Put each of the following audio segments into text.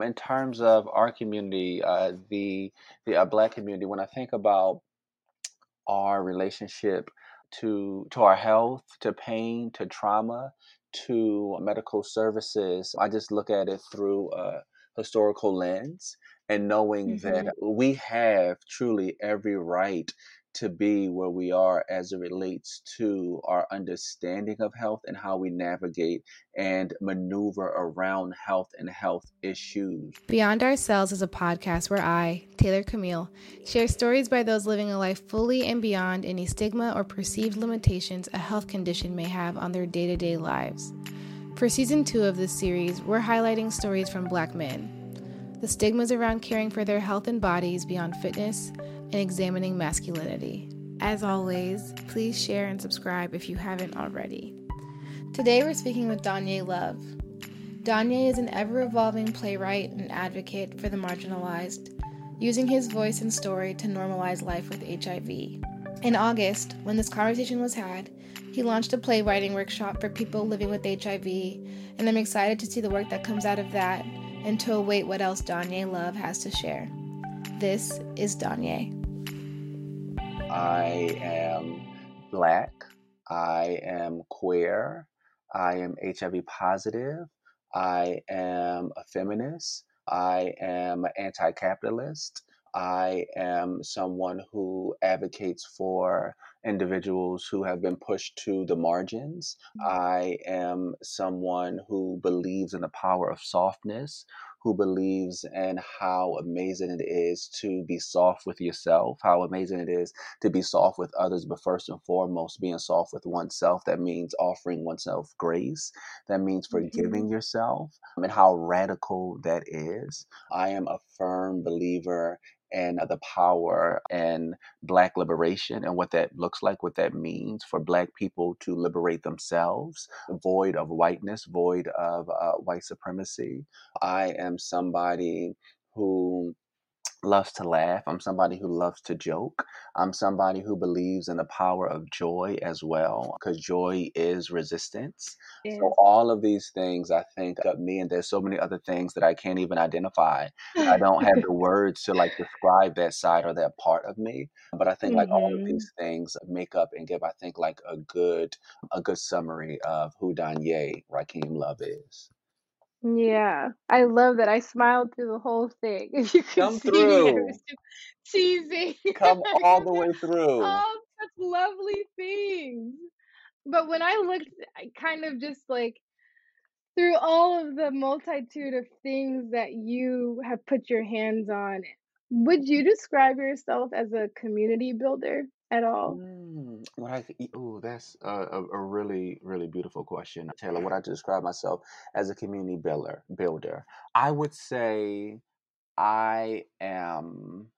In terms of our community, uh, the the uh, Black community, when I think about our relationship to to our health, to pain, to trauma, to medical services. I just look at it through a historical lens and knowing that hmm we have truly every right to be where we are as it relates to our understanding of health and how we navigate and maneuver around health and health issues. Beyond Ourselves is a podcast where I, Taylor Camille, share stories by those living a life fully and beyond any stigma or perceived limitations a health condition may have on their day to day lives. For season two of this series, we're highlighting stories from Black men, the stigmas around caring for their health and bodies beyond fitness, and examining masculinity. As always, please share and subscribe if you haven't already. Today we're speaking with Donja Love. Donja is an ever evolving playwright and advocate for the marginalized, using his voice and story to normalize life with HIV. In August, when this conversation was had, he launched a playwriting workshop for people living with HIV, and I'm excited to see the work that comes out of that and to await what else Donja Love has to share. This is Donja. I am black. I am queer. I am HIV positive. I am a feminist. I am anti capitalist. I am someone who advocates for individuals who have been pushed to the margins. Mm. I am someone who believes in the power of softness, who believes in how amazing it is to be soft with yourself, how amazing it is to be soft with others, but first and foremost, being soft with oneself. That means offering oneself grace, that means forgiving mm-hmm. yourself, and how radical that is. I am a firm believer in the power and black liberation and what that looks like, what that means for black people to liberate themselves, void of whiteness, void of uh, white supremacy. I am somebody who loves to laugh. I'm somebody who loves to joke. I'm somebody who believes in the power of joy as well, because joy is resistance. So, all of these things, I think, of me, and there's so many other things that I can't even identify. I don't have the words to like describe that side or that part of me. But I think like all of hmm these things make up and give, I think, like a good, a good summary of who Donja Raheem Love is. Yeah, I love that. I smiled through the whole thing. If you could Come see me, I was through. just teasing Come all the way through. all such lovely things. But when I looked, I kind of just like through all of the multitude of things that you have put your hands on, would you describe yourself as a community builder at all? Hmm. Mm, what I oh, that's a, a, a really really beautiful question, Taylor. What I describe myself as a community builder? Builder, I would say I am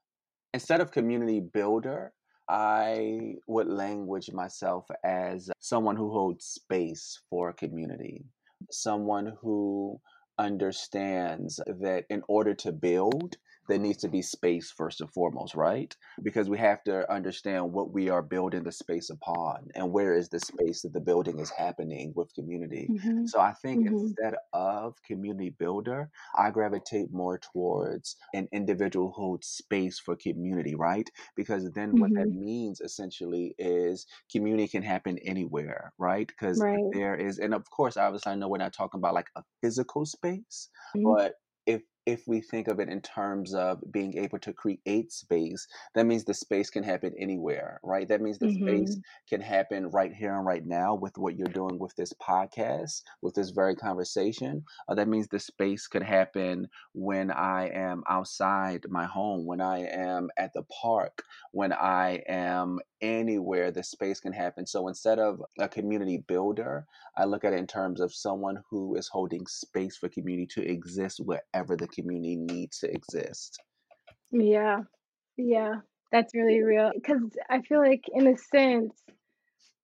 instead of community builder. I would language myself as someone who holds space for a community, someone who understands that in order to build, there needs to be space first and foremost, right? Because we have to understand what we are building the space upon and where is the space that the building is happening with community. hmm So I think hmm instead of community builder, I gravitate more towards an individual who holds space for community, right? Because then what that hmm means essentially is community can happen anywhere, right? Because Right. there is, and of course, obviously, I know we're not talking about like a physical space, hmm but if if we think of it in terms of being able to create space, that means the space can happen anywhere, right? That means the space hmm can happen right here and right now with what you're doing with this podcast, with this very conversation. Uh, that means the space could happen when I am outside my home, when I am at the park, when I am anywhere, the space can happen. So instead of a community builder, I look at it in terms of someone who is holding space for community to exist wherever the community needs to exist. Yeah. Yeah. That's really real. Because I feel like, in a sense,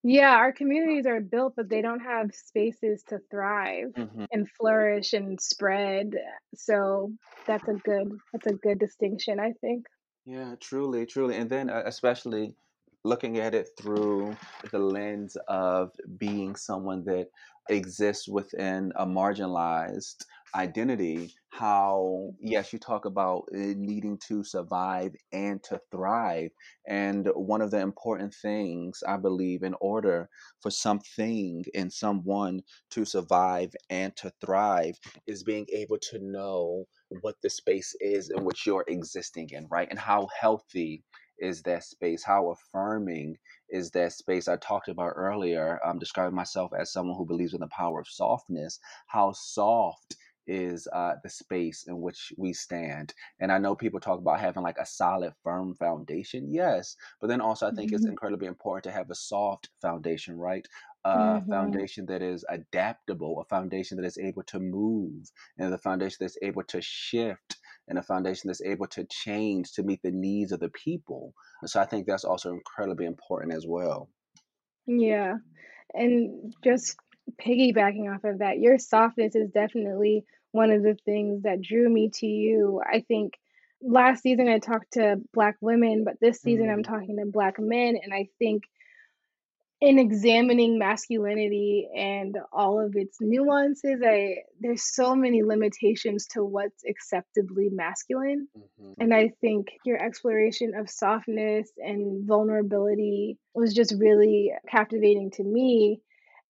yeah, our communities are built, but they don't have spaces to thrive hmm and flourish and spread. So that's a good that's a good distinction, I think. Yeah, truly, truly. And then, uh, especially looking at it through the lens of being someone that exists within a marginalized identity, how, yes, you talk about uh, needing to survive and to thrive. And one of the important things, I believe, in order for something and someone to survive and to thrive is being able to know what the space is in which you're existing in, right? And how healthy is that space? How affirming is that space I talked about earlier? I'm describing myself as someone who believes in the power of softness. How soft is uh, the space in which we stand. And I know people talk about having like a solid, firm foundation. Yes. But then also, I think mm-hmm. it's incredibly important to have a soft foundation, right? A mm-hmm. foundation that is adaptable, a foundation that is able to move, and a foundation that's able to shift and a foundation that's able to change to meet the needs of the people. So I think that's also incredibly important as well. Yeah. And just piggybacking off of that, your softness is definitely one of the things that drew me to you. I think last season I talked to black women, but this season I'm mm-hmm. talking to black men. And I think in examining masculinity and all of its nuances i there's so many limitations to what's acceptably masculine mm-hmm. and i think your exploration of softness and vulnerability was just really captivating to me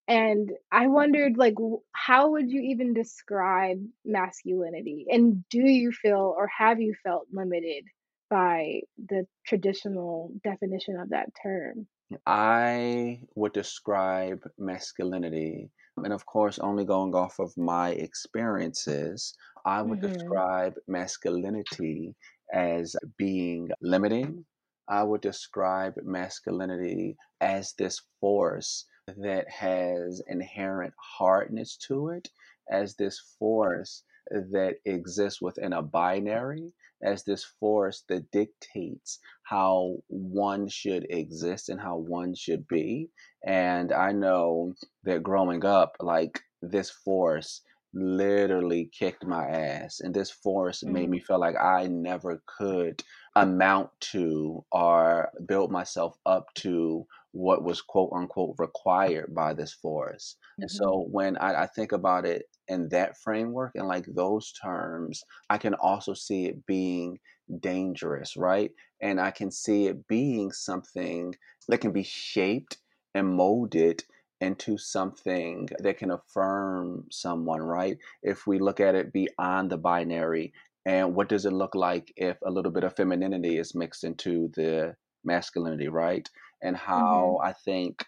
and i wondered like how would you even describe masculinity and do you feel or have you felt limited by the traditional definition of that term I would describe masculinity, and of course, only going off of my experiences, I would Mhm. describe masculinity as being limiting. I would describe masculinity as this force that has inherent hardness to it, as this force that exists within a binary as this force that dictates how one should exist and how one should be. And I know that growing up, like this force literally kicked my ass. And this force mm-hmm. made me mm-hmm. feel like I never could amount to or build myself up to what was quote unquote required by this force. Mm-hmm. And so when I, I think about it in that framework and like those terms, I can also see it being dangerous, right? And I can see it being something that can be shaped and molded into something that can affirm someone, right? If we look at it beyond the binary, and what does it look like if a little bit of femininity is mixed into the masculinity, right? And mm-hmm. how mm-hmm. I think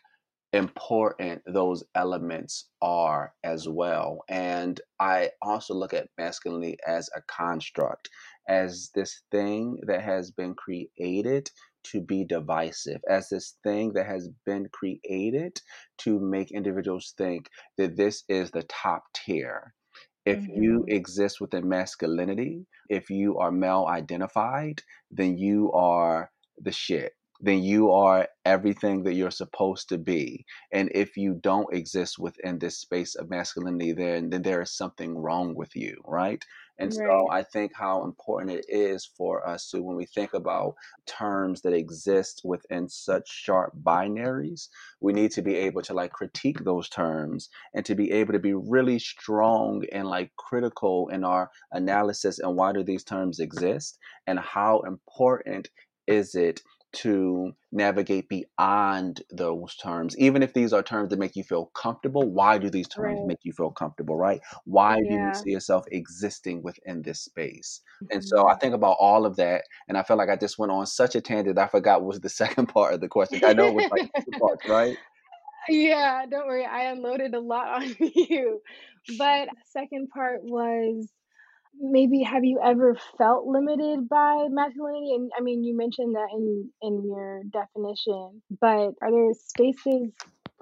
important those elements are as well. And I also look at masculinity as a construct, as this thing that has been created to be divisive, as this thing that has been created to make individuals think that this is the top tier. If mm-hmm. you exist within masculinity, if you are male identified, then you are the shit then you are everything that you're supposed to be. And if you don't exist within this space of masculinity, then then there is something wrong with you, right? And right. so I think how important it is for us to, when we think about terms that exist within such sharp binaries, we need to be able to like critique those terms and to be able to be really strong and like critical in our analysis and why do these terms exist and how important is it to navigate beyond those terms even if these are terms that make you feel comfortable why do these terms right. make you feel comfortable right why yeah. do you see yourself existing within this space mm-hmm. and so i think about all of that and i felt like i just went on such a tangent i forgot what was the second part of the question i know it was like two parts right yeah don't worry i unloaded a lot on you but second part was maybe have you ever felt limited by masculinity? And i mean you mentioned that in in your definition but are there spaces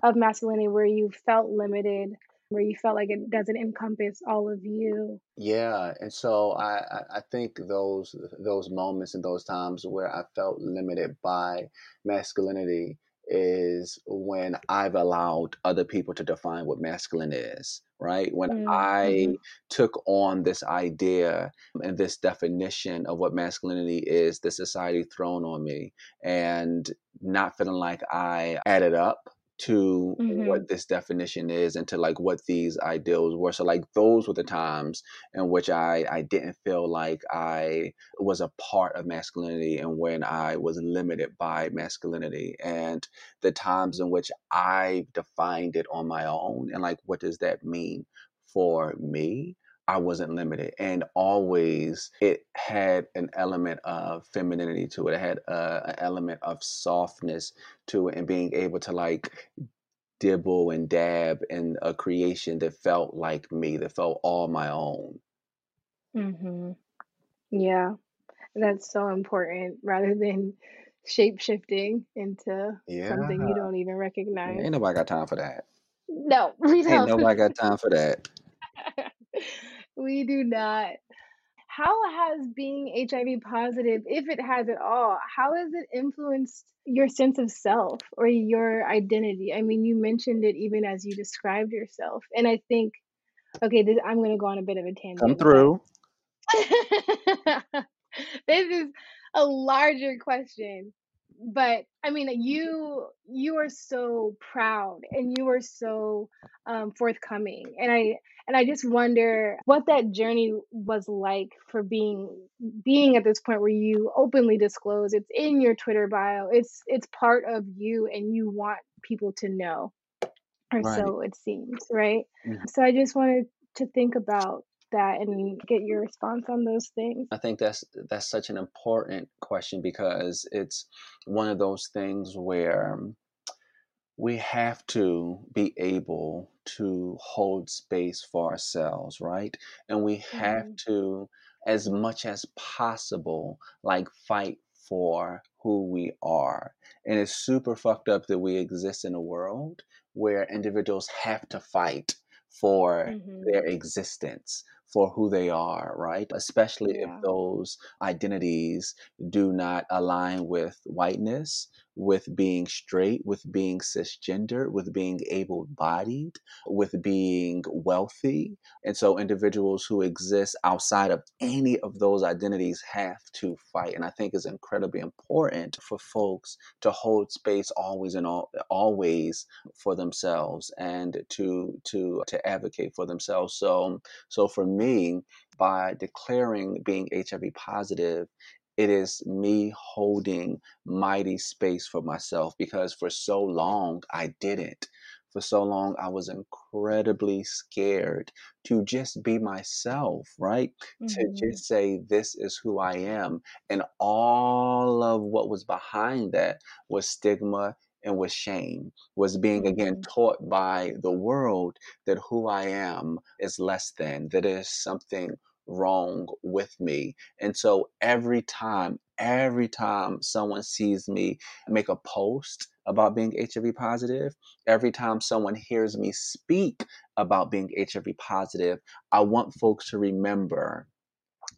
of masculinity where you felt limited where you felt like it doesn't encompass all of you? Yeah and so i i think those those moments and those times where i felt limited by masculinity is when I've allowed other people to define what masculine is, right? When mm, mm-hmm. I took on this idea and this definition of what masculinity is, the society thrown on me, and not feeling like I added up to Mhm. what this definition is and to like what these ideals were. So like those were the times in which I I didn't feel like I was a part of masculinity and when I was limited by masculinity and the times in which I defined it on my own and like what does that mean for me? I wasn't limited, and always it had an element of femininity to it. It had a, an element of softness to it, and being able to like dibble and dab in a creation that felt like me, that felt all my own. Mhm. Yeah. That's so important rather than shape shifting into Yeah, something you don't even recognize. ain't nobody got time for that. No, we Ain't don't. nobody got time for that. We do not. How has being HIV positive, if it has at all, how has it influenced your sense of self or your identity? I mean, you mentioned it even as you described yourself. And I think, okay, this, I'm going to go on a bit of a Come tangent, but through. this is a larger question but i mean you you are so proud and you are so um, forthcoming and i and i just wonder what that journey was like for being being at this point where you openly disclose it's in your twitter bio it's it's part of you and you want people to know or Right. so it seems right Mhm. so i just wanted to think about that and get your response on those things I think that's that's such an important question because it's one of those things where we have to be able to hold space for ourselves, right? And we have hmm to, as much as possible, like fight for who we are. And it's super fucked up that we exist in a world where individuals have to fight for hmm their existence, for who they are, right? Especially if those identities do not align with whiteness with being straight, with being cisgender, with being able bodied, with being wealthy. And so individuals who exist outside of any of those identities have to fight. And I think it's incredibly important for folks to hold space always and all, always for themselves and to to to advocate for themselves. So so for me, by declaring being HIV positive, it is me holding mighty space for myself because for so long I didn't. For so long, I was incredibly scared to just be myself, right? To hmm just say, This is who I am. And all of what was behind that was stigma and was shame, was being again hmm taught by the world that who I am is less than, that there's something wrong with me. And so every time, every time someone sees me make a post about being HIV positive, every time someone hears me speak about being HIV positive, I want folks to remember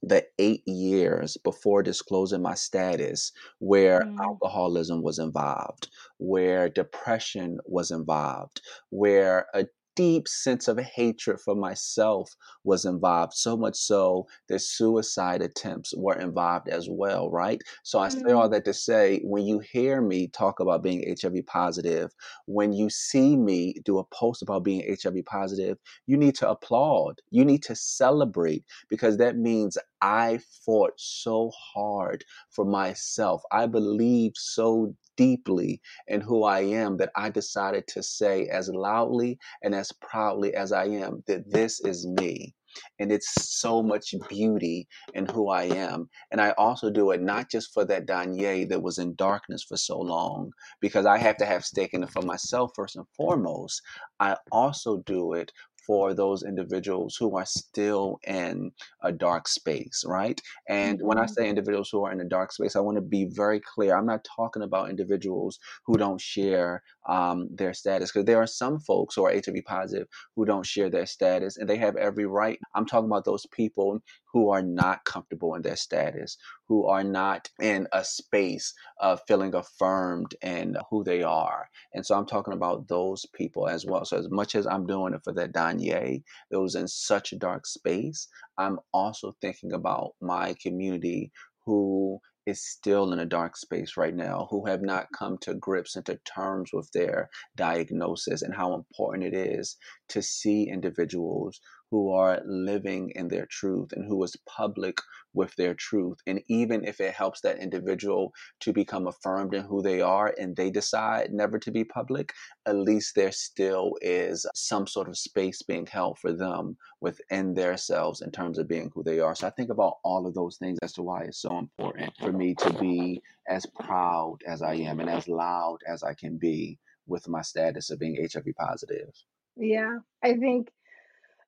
the eight years before disclosing my status where hmm alcoholism was involved, where depression was involved, where a deep sense of hatred for myself was involved, so much so that suicide attempts were involved as well, right? So I say all hmm that to say when you hear me talk about being HIV positive, when you see me do a post about being HIV positive, you need to applaud, you need to celebrate because that means I fought so hard for myself. I believe so deeply in who I am that I decided to say as loudly and as proudly as I am that this is me. And it's so much beauty in who I am. And I also do it not just for that Donja that was in darkness for so long, because I have to have stake in it for myself first and foremost. I also do it for those individuals who are still in a dark space, right? And when I hmm say individuals who are in a dark space, I want to be very clear. I'm not talking about individuals who don't share um, their status, because there are some folks who are HIV positive who don't share their status, and they have every right. I'm talking about those people who are not comfortable in their status, who are not in a space of feeling affirmed in who they are. And so I'm talking about those people as well. So as much as I'm doing it for that Donja that was in such a dark space, I'm also thinking about my community who is still in a dark space right now, who have not come to grips and to terms with their diagnosis and how important it is to see individuals who are living in their truth and who is public with their truth. And even if it helps that individual to become affirmed in who they are and they decide never to be public, at least there still is some sort of space being held for them within themselves in terms of being who they are. So I think about all of those things as to why it's so important for me to be as proud as I am and as loud as I can be with my status of being HIV positive. Yeah, I think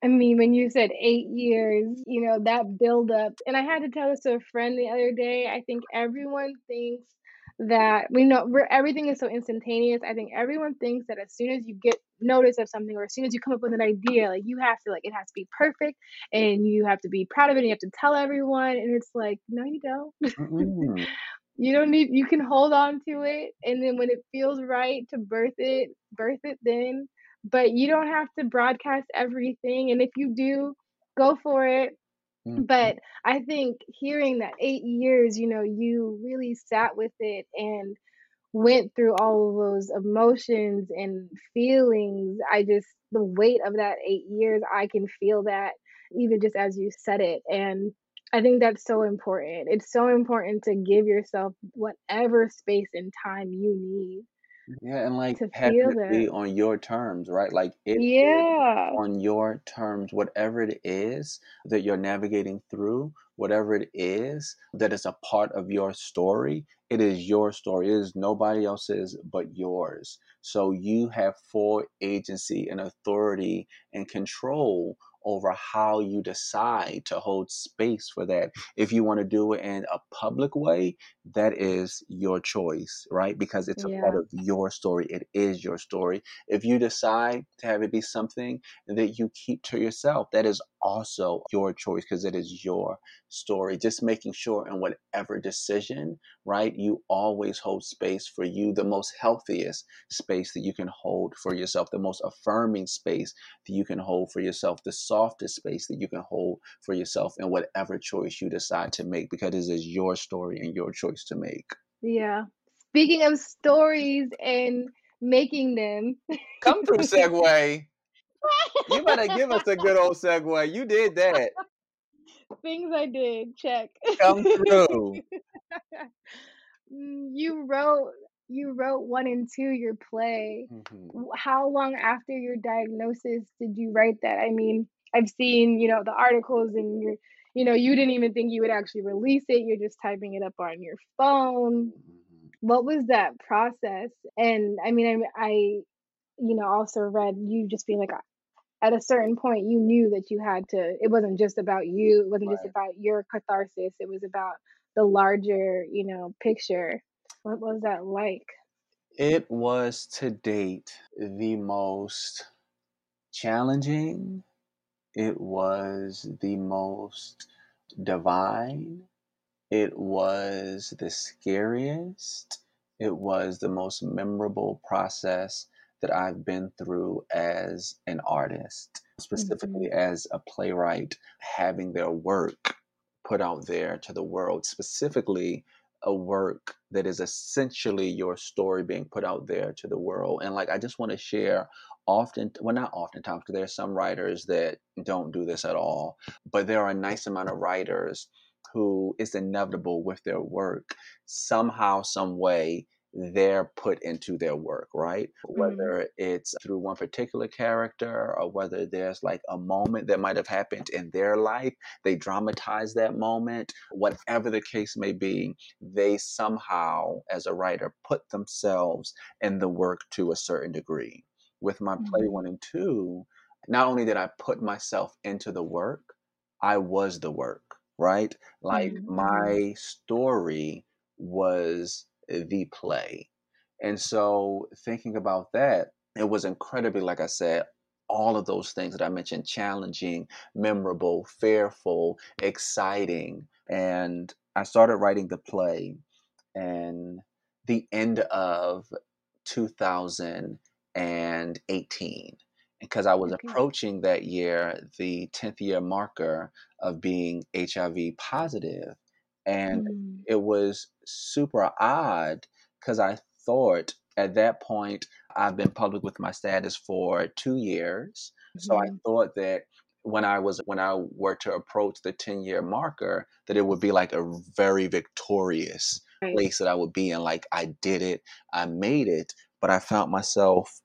I mean, when you said 8 years, you know, that buildup and I had to tell this to a friend the other day, I think everyone thinks that we know where everything is so instantaneous. I think everyone thinks that as soon as you get notice of something or as soon as you come up with an idea, like you have to like it has to be perfect and you have to be proud of it and you have to tell everyone and it's like, no you don't. You don't need you can hold on to it and then when it feels right to birth it, birth it then but you don't have to broadcast everything. And if you do, go for it. Mhm. But I think hearing that eight years, you know, you really sat with it and went through all of those emotions and feelings. I just, the weight of that eight years, I can feel that even just as you said it. And I think that's so important. It's so important to give yourself whatever space and time you need Yeah, and like feel it be on your terms, right? Like it Yeah. on your terms, whatever it is that you're navigating through, whatever it is that is a part of your story, it is your story. It is nobody else's but yours. So you have full agency and authority and control over how you decide to hold space for that. If you want to do it in a public way, that is your choice, right? Because it's a part of your story. It is your story. If you decide to have it be something that you keep to yourself, that is also your choice because it is your story. Just making sure in whatever decision, right, you always hold space for you, the most healthiest space that you can hold for yourself, the most affirming space that you can hold for yourself, the softest space that you can hold for yourself in whatever choice you decide to make because it is your story and your choice to make. Yeah. Speaking of stories and making them. Come through, segue. You better give us a good old segue. You did that. Things I did, check. Come through. Mm, you wrote you wrote one in two your play. Mhm. How long after your diagnosis did you write that? I mean, I've seen, you know, the articles and you're, you know, you didn't even think you would actually release it. You're just typing it up on your phone. Mhm. What was that process? And I mean, I, I you know, also read you just being like, at a certain point, you knew that you had to, it wasn't just about you, it wasn't just about your catharsis, it was about the larger, you know, picture. What was that like? It was to date the most challenging. It was the most divine. It was the scariest. It was the most memorable process that I've been through as an artist, specifically hmm as a playwright, having their work put out there to the world, specifically a work that is essentially your story being put out there to the world. And like, I just want to share often, well, not oftentimes, because there are some writers that don't do this at all, but there are a nice amount of writers who it's inevitable with their work somehow some way they're put into their work right? Hmm whether it's through one particular character or whether there's like a moment that might have happened in their life they dramatize that moment whatever the case may be they somehow as a writer put themselves in the work to a certain degree with my play hmm one in two not only did i put myself into the work I was the work, right? Like hmm my story was the play. And so thinking about that, it was incredibly, like I said, all of those things that I mentioned challenging, memorable, fearful, exciting. And I started writing the play and the end of 2018 because I was Okay. approaching that year the 10th year marker of being HIV positive. And mm. it was super odd because I thought at that point, I've been public with my status for two years. Mm-hmm. So I mm-hmm. thought that when I was when I were to approach the 10 year marker, that it would be like a very victorious right. place that I would be in. Like I did it, I made it, but I found myself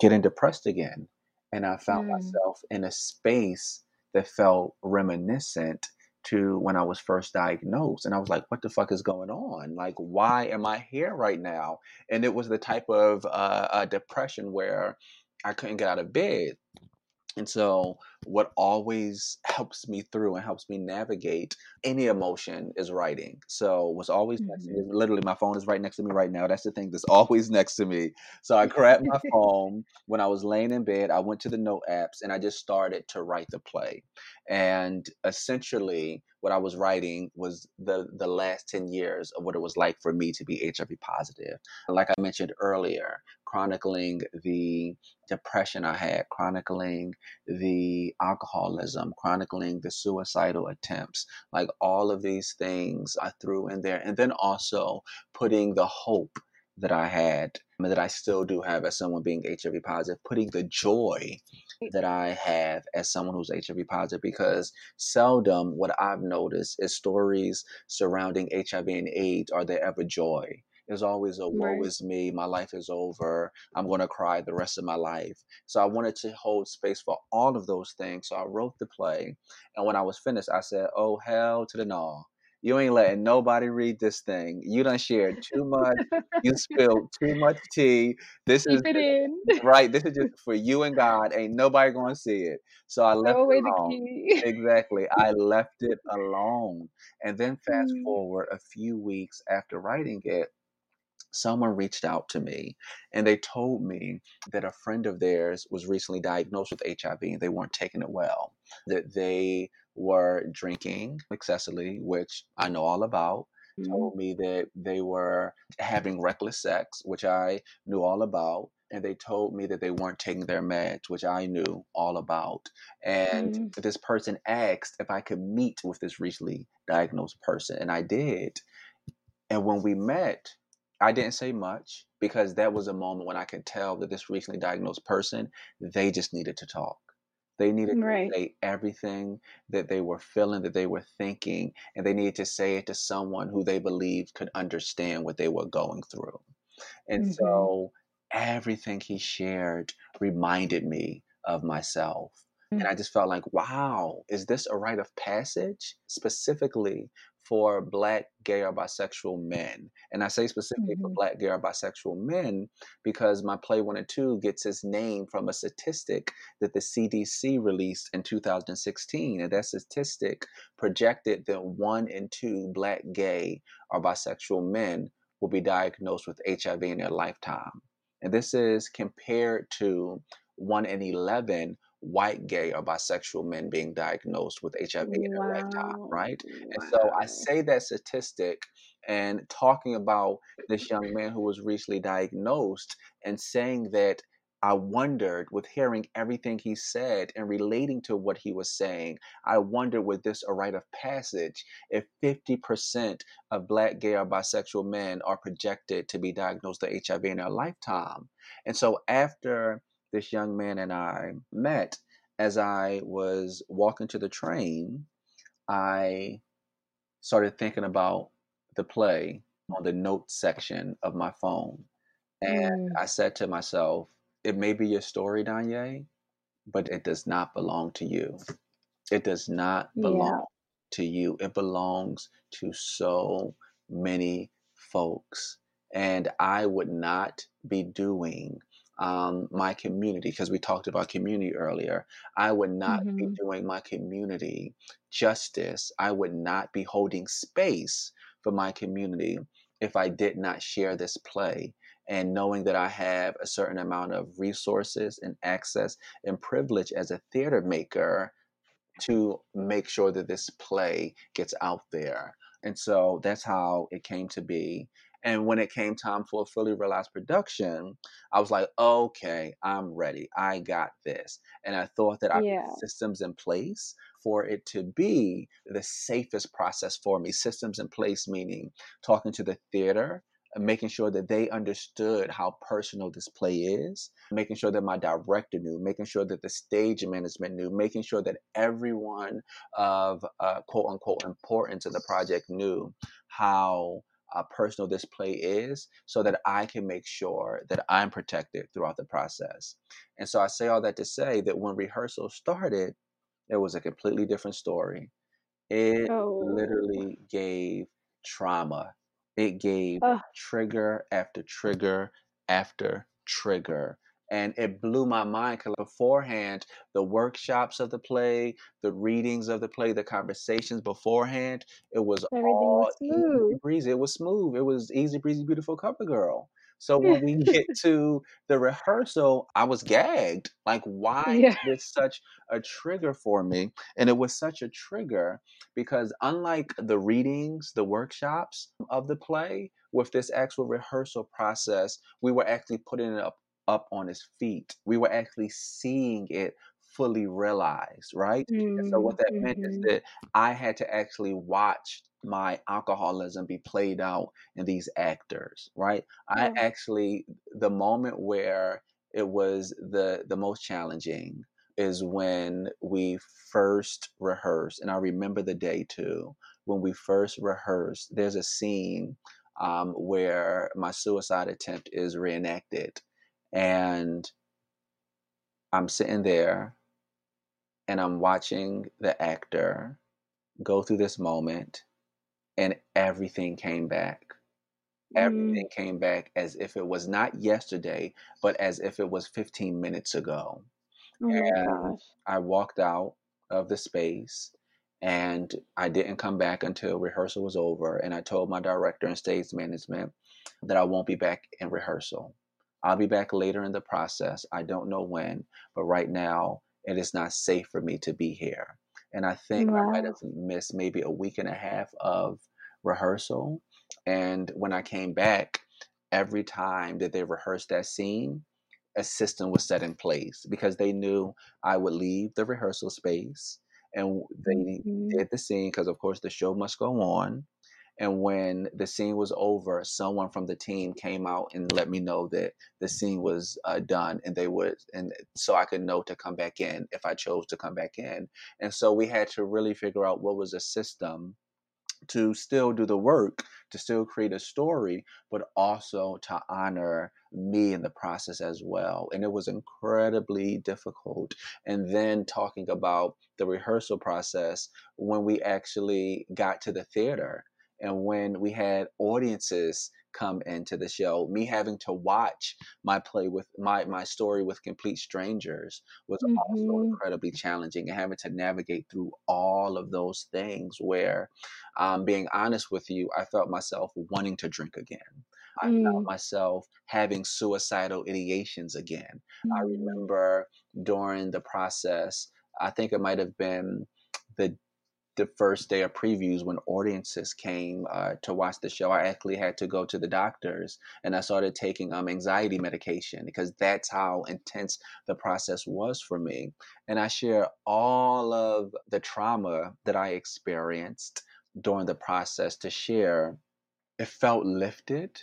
getting depressed again. And I found mm. myself in a space that felt reminiscent to when I was first diagnosed. And I was like, what the fuck is going on? Like, why am I here right now? And it was the type of uh, depression where I couldn't get out of bed. And so, what always helps me through and helps me navigate any emotion is writing. So, what's always mm-hmm. next to me, literally, my phone is right next to me right now. That's the thing that's always next to me. So, I grabbed my phone when I was laying in bed. I went to the note apps and I just started to write the play. And essentially, what I was writing was the the last 10 years of what it was like for me to be HIV positive. Like I mentioned earlier, chronicling the depression I had, chronicling the alcoholism, chronicling the suicidal attempts, like all of these things I threw in there. And then also putting the hope that I had, and that I still do have as someone being HIV positive, putting the joy mm. that I have as someone who's HIV positive, because seldom what I've noticed is stories surrounding HIV and AIDS are there ever joy. There's always a woe right. is me, my life is over, I'm going to cry the rest of my life. So I wanted to hold space for all of those things. So I wrote the play. And when I was finished, I said, Oh, hell to the no. You ain't letting nobody read this thing. You done shared too much. you spilled too much tea. This Keep is right. This is just for you and God. Ain't nobody gonna see it. So I left it alone. exactly. I left it alone. And then fast mm. forward a few weeks after writing it, someone reached out to me and they told me that a friend of theirs was recently diagnosed with HIV and they weren't taking it well, that they were drinking excessively, which I know all about. Mm-hmm. Told me that they were having reckless sex, which I knew all about. And they told me that they weren't taking their meds, which I knew all about. And mm-hmm. this person asked if I could meet with this recently diagnosed person, and I did. And when we met, I didn't say much because that was a moment when I could tell that this recently diagnosed person, they just needed to talk. They needed right. to say everything that they were feeling, that they were thinking, and they needed to say it to someone who they believed could understand what they were going through. And mm-hmm. so everything he shared reminded me of myself. And I mm. just felt like, wow, is this a rite of passage? Specifically for black gay or bisexual men. And I say specifically mm-hmm. for black gay or bisexual men because my play one in two gets its name from a statistic that the CDC released in 2016. And that statistic projected that one in two black gay or bisexual men will be diagnosed with HIV in their lifetime. And this is compared to one in 11 white gay or bisexual men being diagnosed with HIV wow. in their lifetime, right? Wow. And so I say that statistic and talking about this young man who was recently diagnosed and saying that I wondered with hearing everything he said and relating to what he was saying, I wondered with this a rite of passage if 50% of black, gay, or bisexual men are projected to be diagnosed with HIV in their lifetime. And so after this young man and I met as I was walking to the train. I started thinking about the play on the notes section of my phone. And mm. I said to myself, it may be your story, Donja, but it does not belong to you. It does not belong yeah. to you. It belongs to so many folks. And I would not be doing um, my community, because we talked about community earlier, I would not mm-hmm. be doing my community justice. I would not be holding space for my community if I did not share this play. And knowing that I have a certain amount of resources and access and privilege as a theater maker to make sure that this play gets out there. And so that's how it came to be. And when it came time for a fully realized production, I was like, okay, I'm ready. I got this. And I thought that I yeah. put systems in place for it to be the safest process for me. Systems in place, meaning talking to the theater, making sure that they understood how personal this play is, making sure that my director knew, making sure that the stage management knew, making sure that everyone of uh, quote unquote importance in the project knew how uh, personal this play is so that I can make sure that I'm protected throughout the process. And so I say all that to say that when rehearsal started, it was a completely different story. It Oh. literally gave trauma. It gave Ugh. trigger after trigger after trigger. And it blew my mind because beforehand, the workshops of the play, the readings of the play, the conversations beforehand, it was Everything all was easy smooth. breezy. It was smooth. It was easy breezy, beautiful cover girl. So when we get to the rehearsal, I was gagged. Like, why Yeah. is this such a trigger for me? And it was such a trigger because unlike the readings, the workshops of the play, with this actual rehearsal process, we were actually putting it up up on his feet. We were actually seeing it fully realized, right? And so what that meant is mhm. that I had to actually watch my alcoholism be played out in these actors, right? I Oh. actually the moment where it was the the most challenging is when we first rehearsed, and I remember the day too. When we first rehearsed, there's a scene um, where my suicide attempt is reenacted, and I'm sitting there and I'm watching the actor go through this moment, and everything came back. Mm. Everything came back as if it was not yesterday, but as if it was 15 minutes ago. Oh And gosh. I walked out of the space and I didn't come back until rehearsal was over. And I told my director and stage management that I won't be back in rehearsal. I'll be back later in the process. I don't know when, but right now it is not safe for me to be here. And I think I might have missed maybe a week and a half of rehearsal. And when I came back, every time that they rehearsed that scene, a system was set in place because they knew I would leave the rehearsal space and they Mhm. did the scene because, of course, the show must go on. And when the scene was over, someone from the team came out and let me know that the scene was uh, done, and they would, and so I could know to come back in if I chose to come back in. And so we had to really figure out what was a system to still do the work, to still create a story, but also to honor me in the process as well. And it was incredibly difficult. And then talking about the rehearsal process when we actually got to the theater and when we had audiences come into the show me having to watch my play with my my story with complete strangers was also Mhm. incredibly challenging and having to navigate through all of those things where um, being honest with you, I felt myself wanting to drink again. I felt Mm. myself having suicidal ideations again. I Mm. remember during the process, I think it might have been the the first day of previews when audiences came uh, to watch the show. I actually had to go to the doctors and I started taking um, anxiety medication because that's how intense the process was for me. And I share all of the trauma that I experienced during the process to share. It felt lifted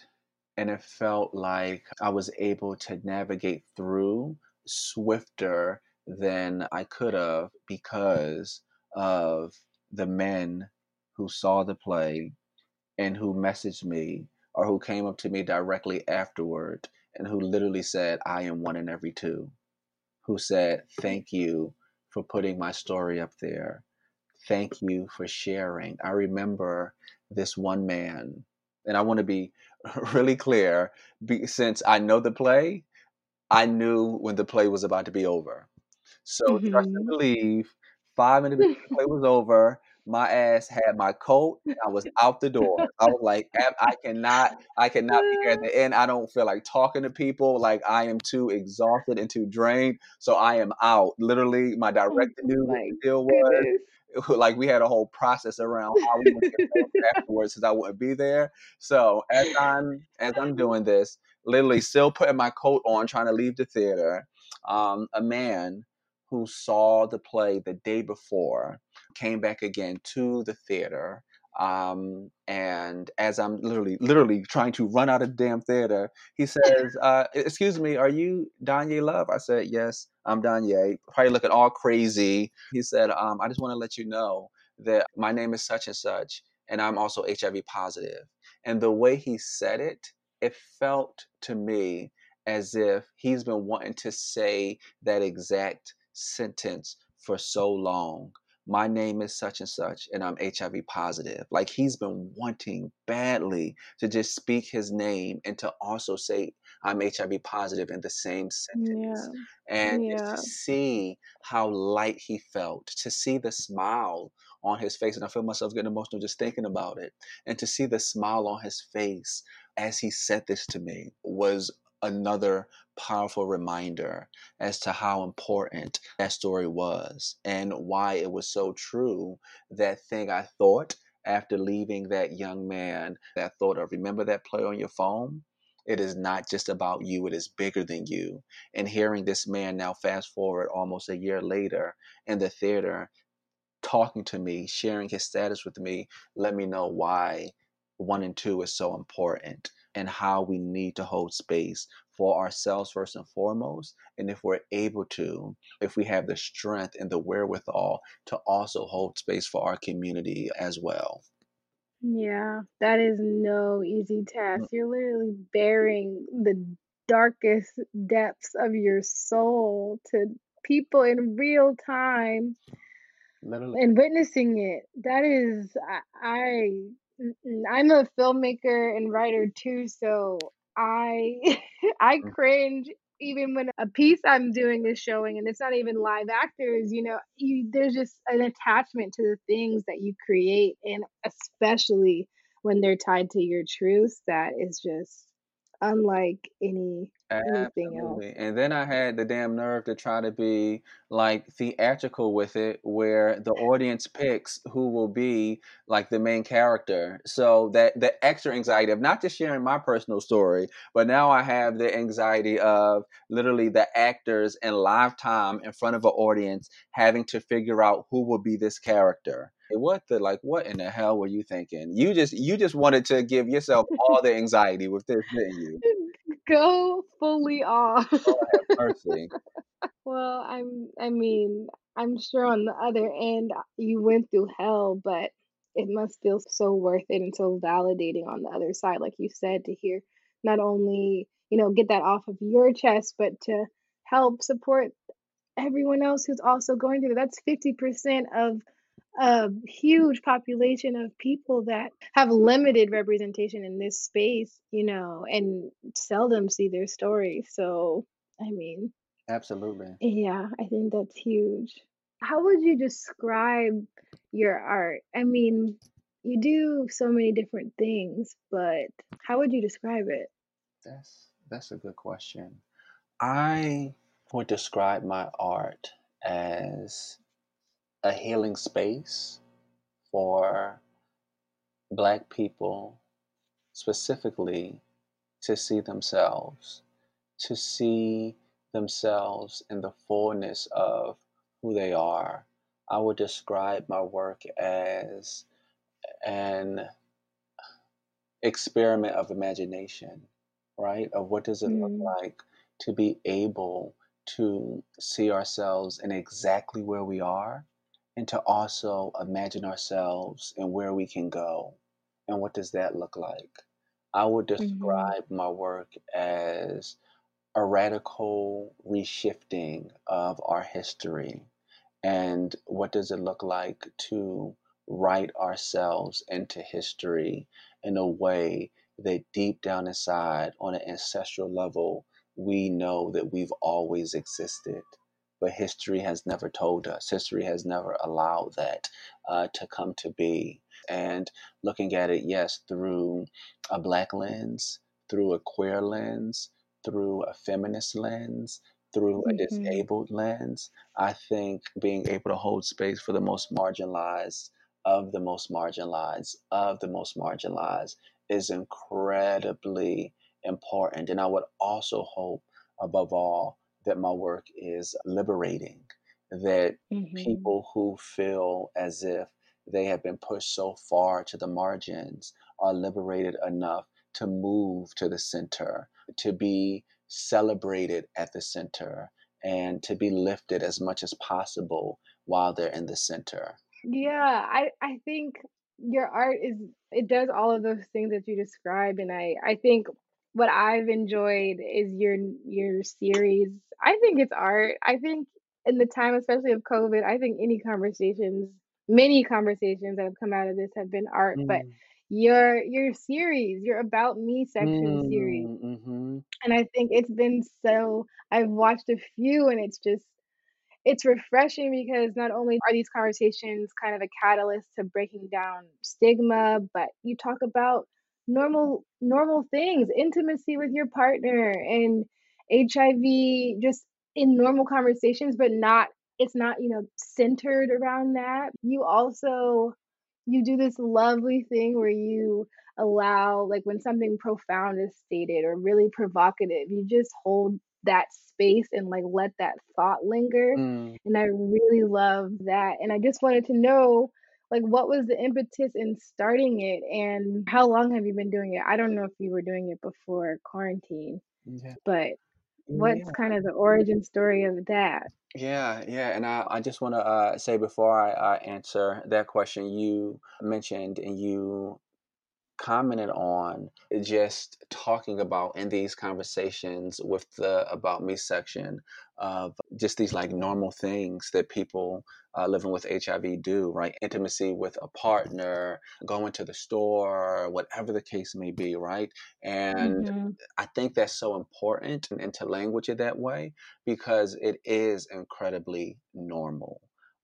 and it felt like I was able to navigate through swifter than I could have because of the men who saw the play and who messaged me or who came up to me directly afterward and who literally said, I am one in every two. Who said, Thank you for putting my story up there. Thank you for sharing. I remember this one man, and I want to be really clear be, since I know the play, I knew when the play was about to be over. So trust and Mhm. believe, five minutes before the play was over, my ass had my coat and I was out the door. I was like, I cannot, I cannot be here at the end. I don't feel like talking to people. Like I am too exhausted and too drained. So I am out. Literally, my Oh director knew what the deal was. Like we had a whole process around how we would get afterwards since I wouldn't be there. So as I'm as I'm doing this, literally still putting my coat on, trying to leave the theater, um, a man who saw the play the day before came back again to the theater. Um, and as I'm literally, literally trying to run out of damn theater, he says, uh, "Excuse me, are you Danye Love?" I said, "Yes, I'm Danye." Probably looking all crazy. He said, um, "I just want to let you know that my name is such and such, and I'm also HIV positive." And the way he said it, it felt to me as if he's been wanting to say that exact sentence for so long. My name is such and such, and I'm HIV positive. Like he's been wanting badly to just speak his name and to also say, I'm HIV positive in the same sentence. Yeah. And Yeah. to see how light he felt, to see the smile on his face. And I feel myself getting emotional just thinking about it. And to see the smile on his face as he said this to me was another powerful reminder as to how important that story was and why it was so true. That thing I thought after leaving that young man, that thought of remember that play on your phone? It is not just about you, it is bigger than you. And hearing this man now, fast forward almost a year later in the theater, talking to me, sharing his status with me, let me know why one in two is so important and how we need to hold space for ourselves first and foremost. And if we're able to, if we have the strength and the wherewithal to also hold space for our community as well. Yeah, that is no easy task. Mm. You're literally bearing the darkest depths of your soul to people in real time Literally. and witnessing it. That is, I, I. I'm a filmmaker and writer too, so I I Mm. cringe even when a piece I'm doing is showing and it's not even live actors, you know, you, there's just an attachment to the things that you create and especially when they're tied to your truth that is just unlike any anything else. And then I had the damn nerve to try to be like theatrical with it, where the audience picks who will be like the main character. So that the extra anxiety of not just sharing my personal story, but now I have the anxiety of literally the actors in live time in front of an audience having to figure out who will be this character. What the like what in the hell were you thinking? You just you just wanted to give yourself all the anxiety with this, didn't you? Go fully off. Mercy. Well, I'm I mean, I'm sure on the other end you went through hell, but it must feel so worth it and so validating on the other side, like you said, to hear not only, you know, get that off of your chest, but to help support everyone else who's also going through it. That's 50% of a huge population of people that have limited representation in this space, you know, and seldom see their story. So, I mean, Absolutely. yeah, I think that's huge. How would you describe your art? I mean, you do so many different things, but how would you describe it? That's that's a good question. I would describe my art as a healing space for black people specifically to see themselves, to see themselves in the fullness of who they are. I would describe my work as an experiment of imagination, right? Of what does it look Mm, like to be able to see ourselves in exactly where we are and to also imagine ourselves and where we can go. And what does that look like? I would mhm, describe my work as a radical reshifting of our history. And what does it look like to write ourselves into history in a way that deep down inside, on an ancestral level, we know that we've always existed? But history has never told us, history has never allowed that uh, to come to be. And looking at it, yes, through a black lens, through a queer lens, through a feminist lens, through a mhm, disabled lens, I think being able to hold space for the most marginalized of the most marginalized of the most marginalized is incredibly important. And I would also hope, above all, that my work is liberating, that Mm-hmm. people who feel as if they have been pushed so far to the margins are liberated enough to move to the center, to be celebrated at the center, and to be lifted as much as possible while they're in the center. Yeah, I I think your art is it does all of those things that you describe and I I think what I've enjoyed is your your series. I think it's art. I think in the time, especially of COVID, I think any conversations, many conversations that have come out of this have been art. But Mm, your your series, your About Me section series, mm, mhm, and I think it's been so. I've watched a few, and it's just it's refreshing because not only are these conversations kind of a catalyst to breaking down stigma, but you talk about normal normal things, intimacy with your partner and HIV just in normal conversations, but not it's not, you know, centered around that. You also you do this lovely thing where you allow like when something profound is stated or really provocative, you just hold that space and like let that thought linger. mm. And I really love that. And I just wanted to know like what was the impetus in starting it and how long have you been doing it? I don't know if you were doing it before quarantine, Yeah, but what's yeah, kind of the origin story of that? yeah, yeah. And I, I just want to uh, say before I uh, answer that question, you mentioned and you commented on just talking about in these conversations with the about me section of just these like normal things that people uh, living with HIV do, right? Intimacy with a partner, going to the store, whatever the case may be, right? And Mhm. I think that's so important and, and to language it that way because it is incredibly normal.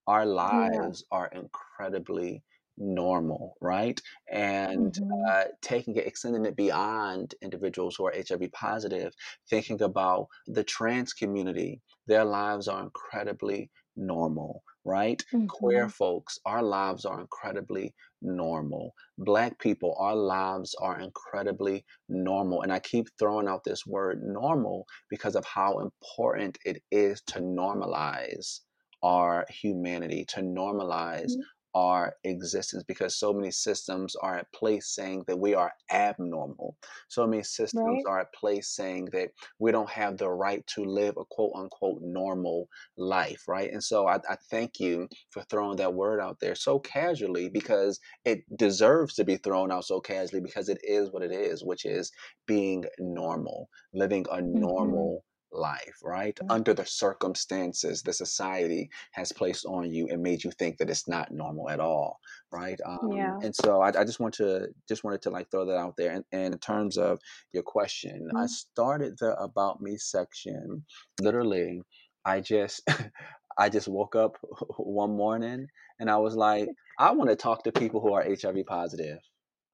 Our Yeah. lives are incredibly normal, right? And Mhm. uh, taking it, extending it beyond individuals who are HIV positive, thinking about the trans community, their lives are incredibly normal, right? Queer Mhm. folks, our lives are incredibly normal. Black people, our lives are incredibly normal. And I keep throwing out this word normal because of how important it is to normalize our humanity, to normalize Mhm. Our existence because so many systems are at place saying that we are abnormal. So many systems Right? are at place saying that we don't have the right to live a quote unquote normal life, right? And so I, I thank you for throwing that word out there so casually because it deserves to be thrown out so casually because it is what it is, which is being normal, living a Mhm. normal life, right? Under the circumstances the society has placed on you and made you think that it's not normal at all, right? Um, Yeah. and so I, I just want to just wanted to like throw that out there. And, and in terms of your question, I Mhm. started the about me section. Literally, I just I just woke up one morning and I was like, I want to talk to people who are HIV positive.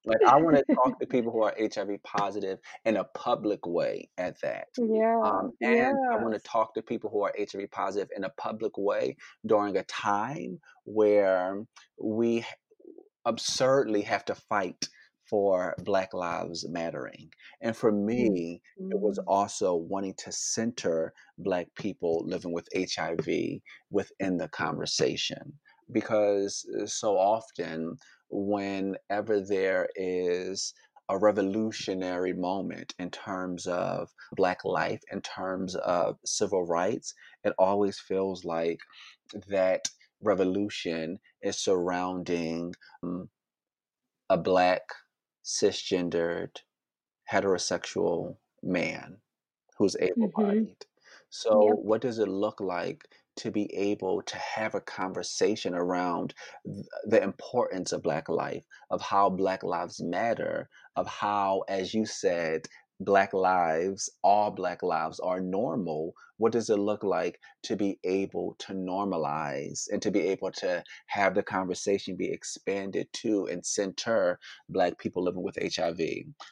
Like I want to talk to people who are HIV positive in a public way at that. Yeah, Um, and I want to talk to people who are HIV positive in a public way during a time where we absurdly have to fight for Black Lives Mattering. And for me, it was mhm, also wanting to center Black people living with HIV within the conversation. Because uh, so often, whenever there is a revolutionary moment in terms of Black life, in terms of civil rights, it always feels like that revolution is surrounding um, a black cisgendered heterosexual man who's mhm, able-bodied. So, yep, what does it look like to be able to have a conversation around th- the importance of Black life, of how Black lives matter, of how, as you said, Black lives, all Black lives are normal? What does it look like to be able to normalize and to be able to have the conversation be expanded to and center Black people living with HIV?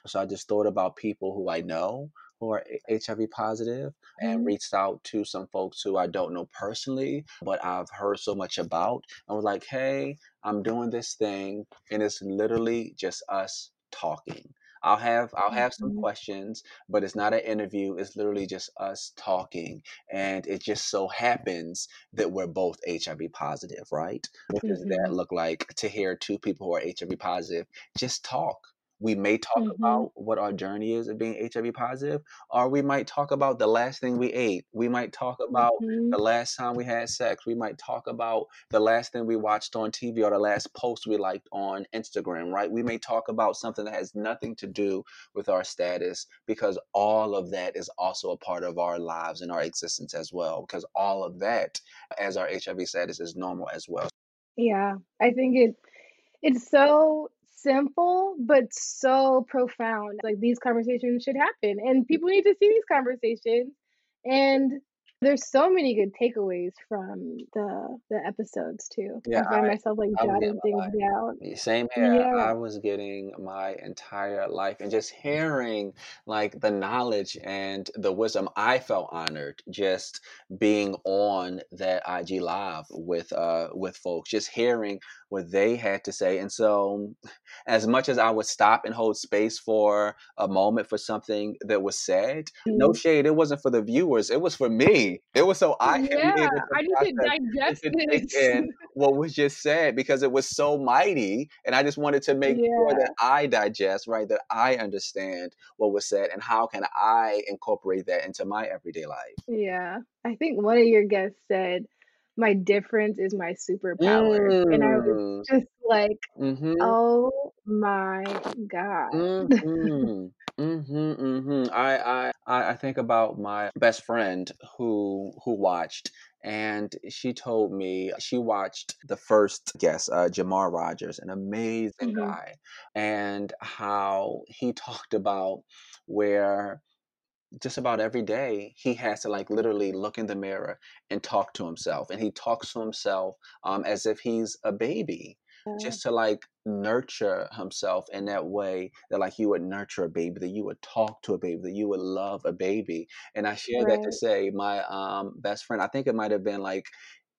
So I just thought about people who I know who are HIV positive and mhm, reached out to some folks who I don't know personally, but I've heard so much about. I was like, hey, I'm doing this thing, and it's literally just us talking. I'll have I'll have some Mhm. questions, but it's not an interview. It's literally just us talking, and it just so happens that we're both HIV positive, right? What does that Mhm. look like to hear two people who are HIV positive just talk? We may talk Mhm. about what our journey is of being HIV positive, or we might talk about the last thing we ate. We might talk about Mhm. the last time we had sex. We might talk about the last thing we watched on TV or the last post we liked on Instagram, right? We may talk about something that has nothing to do with our status because all of that is also a part of our lives and our existence as well. Because all of that, as our HIV status, is normal as well. Yeah, I think it it's so simple, but so profound. Like these conversations should happen, and people need to see these conversations. And there's so many good takeaways from the the episodes too. Yeah, I find I myself like I jotting things life. down. Same here. Yeah. I was getting my entire life and just hearing like the knowledge and the wisdom. I felt honored just being on that IG live with uh with folks, just hearing what they had to say. And so as much as I would stop and hold space for a moment for something that was said, no Mm. shade, it wasn't for the viewers, it was for me. It was so I Yeah, I need to digest this. what was just said because it was so mighty. And I just wanted to make sure that I digest, right? That I understand what was said and how can I incorporate that into my everyday life. yeah. I think one of your guests said, "My difference is my superpower," and I was Mm. just like, Mm-hmm. "Oh my god." Mhm. Mhm, mhm. I I I think about my best friend who who watched, and she told me she watched the first guest, uh, Jamar Rogers, an amazing Mhm. guy, and how he talked about where just about every day he has to like literally look in the mirror and talk to himself and he talks to himself um, as if he's a baby just to like nurture himself in that way that like you would nurture a baby that you would talk to a baby that you would love a baby. And i share that to say my um, best friend i think it might have been like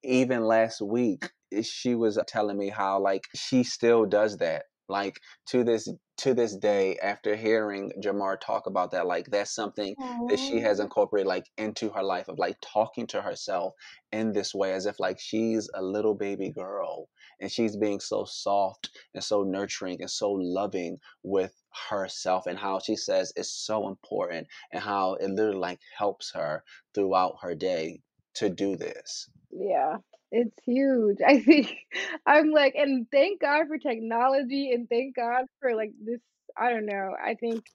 even last week eh, she was telling me how like she still does that like to this to this day after hearing Jamar talk about that like that's something that she has incorporated like into her life of like talking to herself in this way as if like she's a little baby girl and she's being so soft and so nurturing and so loving with herself and how she says it's so important and how it literally like helps her throughout her day to do this. Yeah, it's huge. I think I'm like and thank God for technology and thank God for, like, this I don't know, I think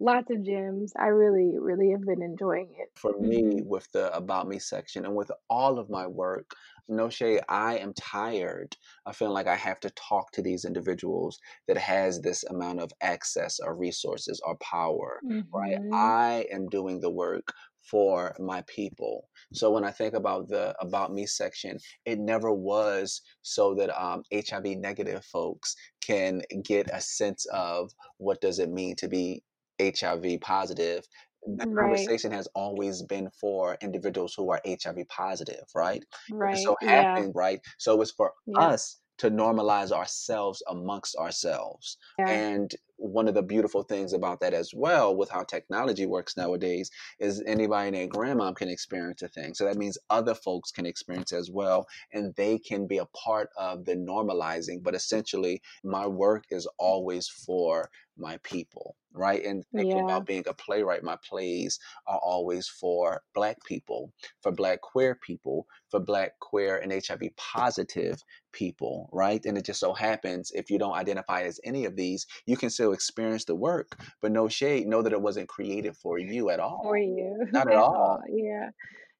lots of gems. I really, really have been enjoying it. for me with the about me section and with all of my work no shade i am tired of feeling like i have to talk to these individuals that has this amount of access or resources or power right Mhm. i am doing the work for my people so when i think about the about me section it never was so that um, hiv negative folks can get a sense of what does it mean to be hiv positive the Right, conversation has always been for individuals who are HIV positive, right? Right. so Yeah, right? So it's for yeah, us to normalize ourselves amongst ourselves. yeah. And one of the beautiful things about that as well, with how technology works nowadays, is anybody and their grandmom can experience a thing. So that means other folks can experience as well, and they can be a part of the normalizing. But essentially, my work is always for my people, right? And thinking Yeah, about being a playwright, my plays are always for Black people, for Black queer people, for Black queer and HIV positive people, right? And it just so happens if you don't identify as any of these, you can still experience the work, but no shade, know that it wasn't created for you at all. for you Not at at all. all. Yeah,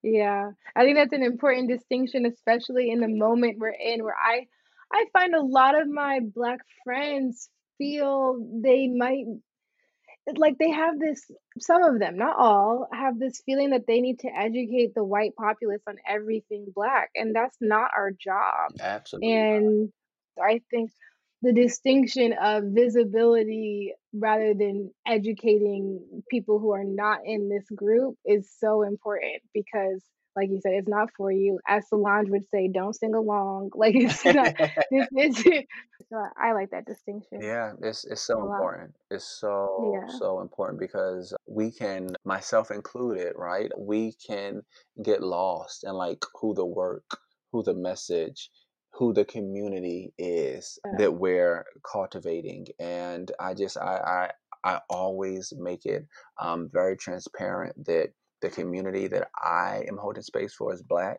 yeah. I think that's an important distinction, especially in the moment we're in, where I I find a lot of my Black friends feel they might like they have this some of them, not all, have this feeling that they need to educate the white populace on everything black, and that's not our job. Absolutely And I think the distinction of visibility rather than educating people who are not in this group is so important because like you said, it's not for you. As Solange would say, don't sing along. Like it's not. it's, it's, so I like that distinction. Yeah, it's it's so important. It's so Yeah. so important because we can, myself included, right? We can get lost in like who the work, who the message, who the community is Yeah. that we're cultivating. And I just I I, I always make it um, very transparent that the community that I am holding space for is black,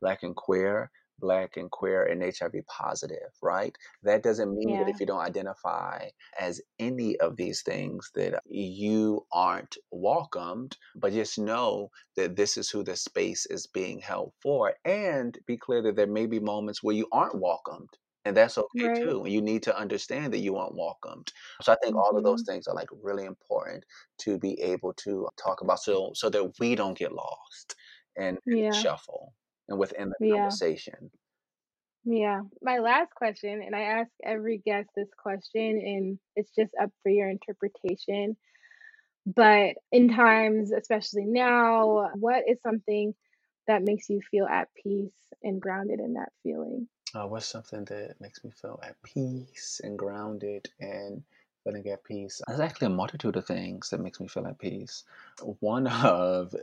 black and queer, black and queer and HIV positive, right? That doesn't mean that if you don't identify as any of these things that you aren't welcomed, but just know that this is who the space is being held for and be clear that there may be moments where you aren't welcomed. And that's okay Right. too. You need to understand that you aren't welcomed. So I think all of those Mhm. things are like really important to be able to talk about so so that we don't get lost and, and Yeah. shuffle and within the Yeah. conversation. Yeah. My last question, and I ask every guest this question, and it's just up for your interpretation. But in times, especially now, what is something that makes you feel at peace and grounded in that feeling? Uh, what's something that makes me feel at peace and grounded and feeling at peace? There's actually a multitude of things that makes me feel at peace. One of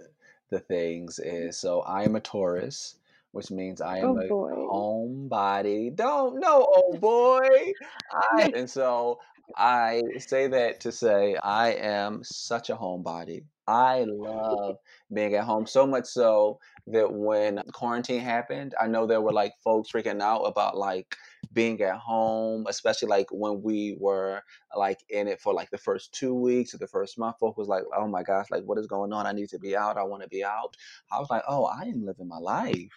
the things is so I am a Taurus, which means I am Oh a boy. homebody. Don't no, oh boy. I and so I say that to say I am such a homebody. I love being at home so much so that when quarantine happened, I know there were like folks freaking out about like being at home, especially like when we were like in it for like the first two weeks or the first month. Folk was like, "Oh my gosh, like what is going on? I need to be out. I want to be out." I was like, "Oh, I am living my life.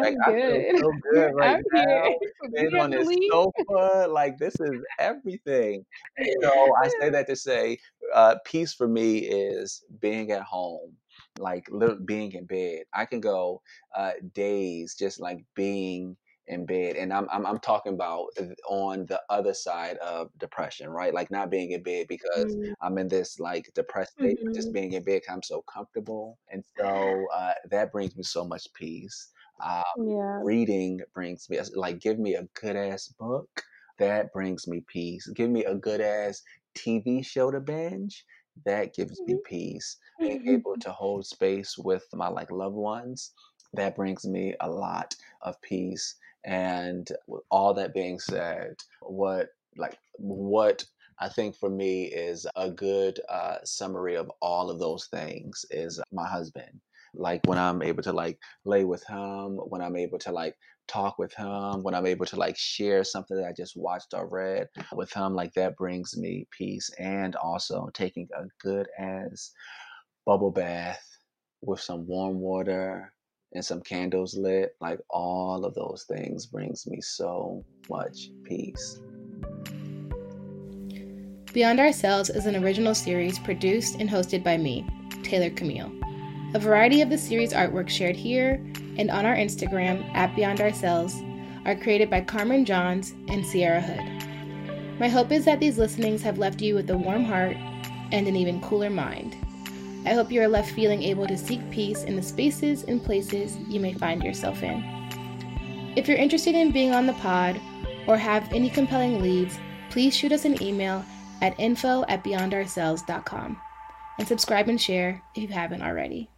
Like I'm I feel so good right I'm now, being on this sofa. Like this is everything." And so I say that to say, uh, peace for me is being at home, like lit- being in bed. I can go uh, days just like being in bed, and I'm, I'm I'm talking about on the other side of depression, right? Like not being in bed because Mm, I'm in this like depressed state, but just being in bed I'm so comfortable, and so uh, that brings me so much peace. Uh, Yeah. reading brings me like give me a good ass book that brings me peace. Give me a good ass TV show to binge. That gives me peace. Being able to hold space with my like loved ones, that brings me a lot of peace. And with all that being said, what like what I think for me is a good uh, summary of all of those things is my husband. Like when I'm able to like lay with him, when I'm able to like talk with him, when I'm able to like share something that I just watched or read with him, like that brings me peace. And also taking a good ass bubble bath with some warm water and some candles lit, like all of those things brings me so much peace. Beyond Ourselves is an original series produced and hosted by me, Taylor Camille. A variety of the series artwork shared here and on our Instagram at Beyond Ourselves are created by Carmen Johns and Sierra Hood. My hope is that these listenings have left you with a warm heart and an even cooler mind. I hope you are left feeling able to seek peace in the spaces and places you may find yourself in. If you're interested in being on the pod or have any compelling leads, please shoot us an email at info at beyondourselves.com and subscribe and share if you haven't already.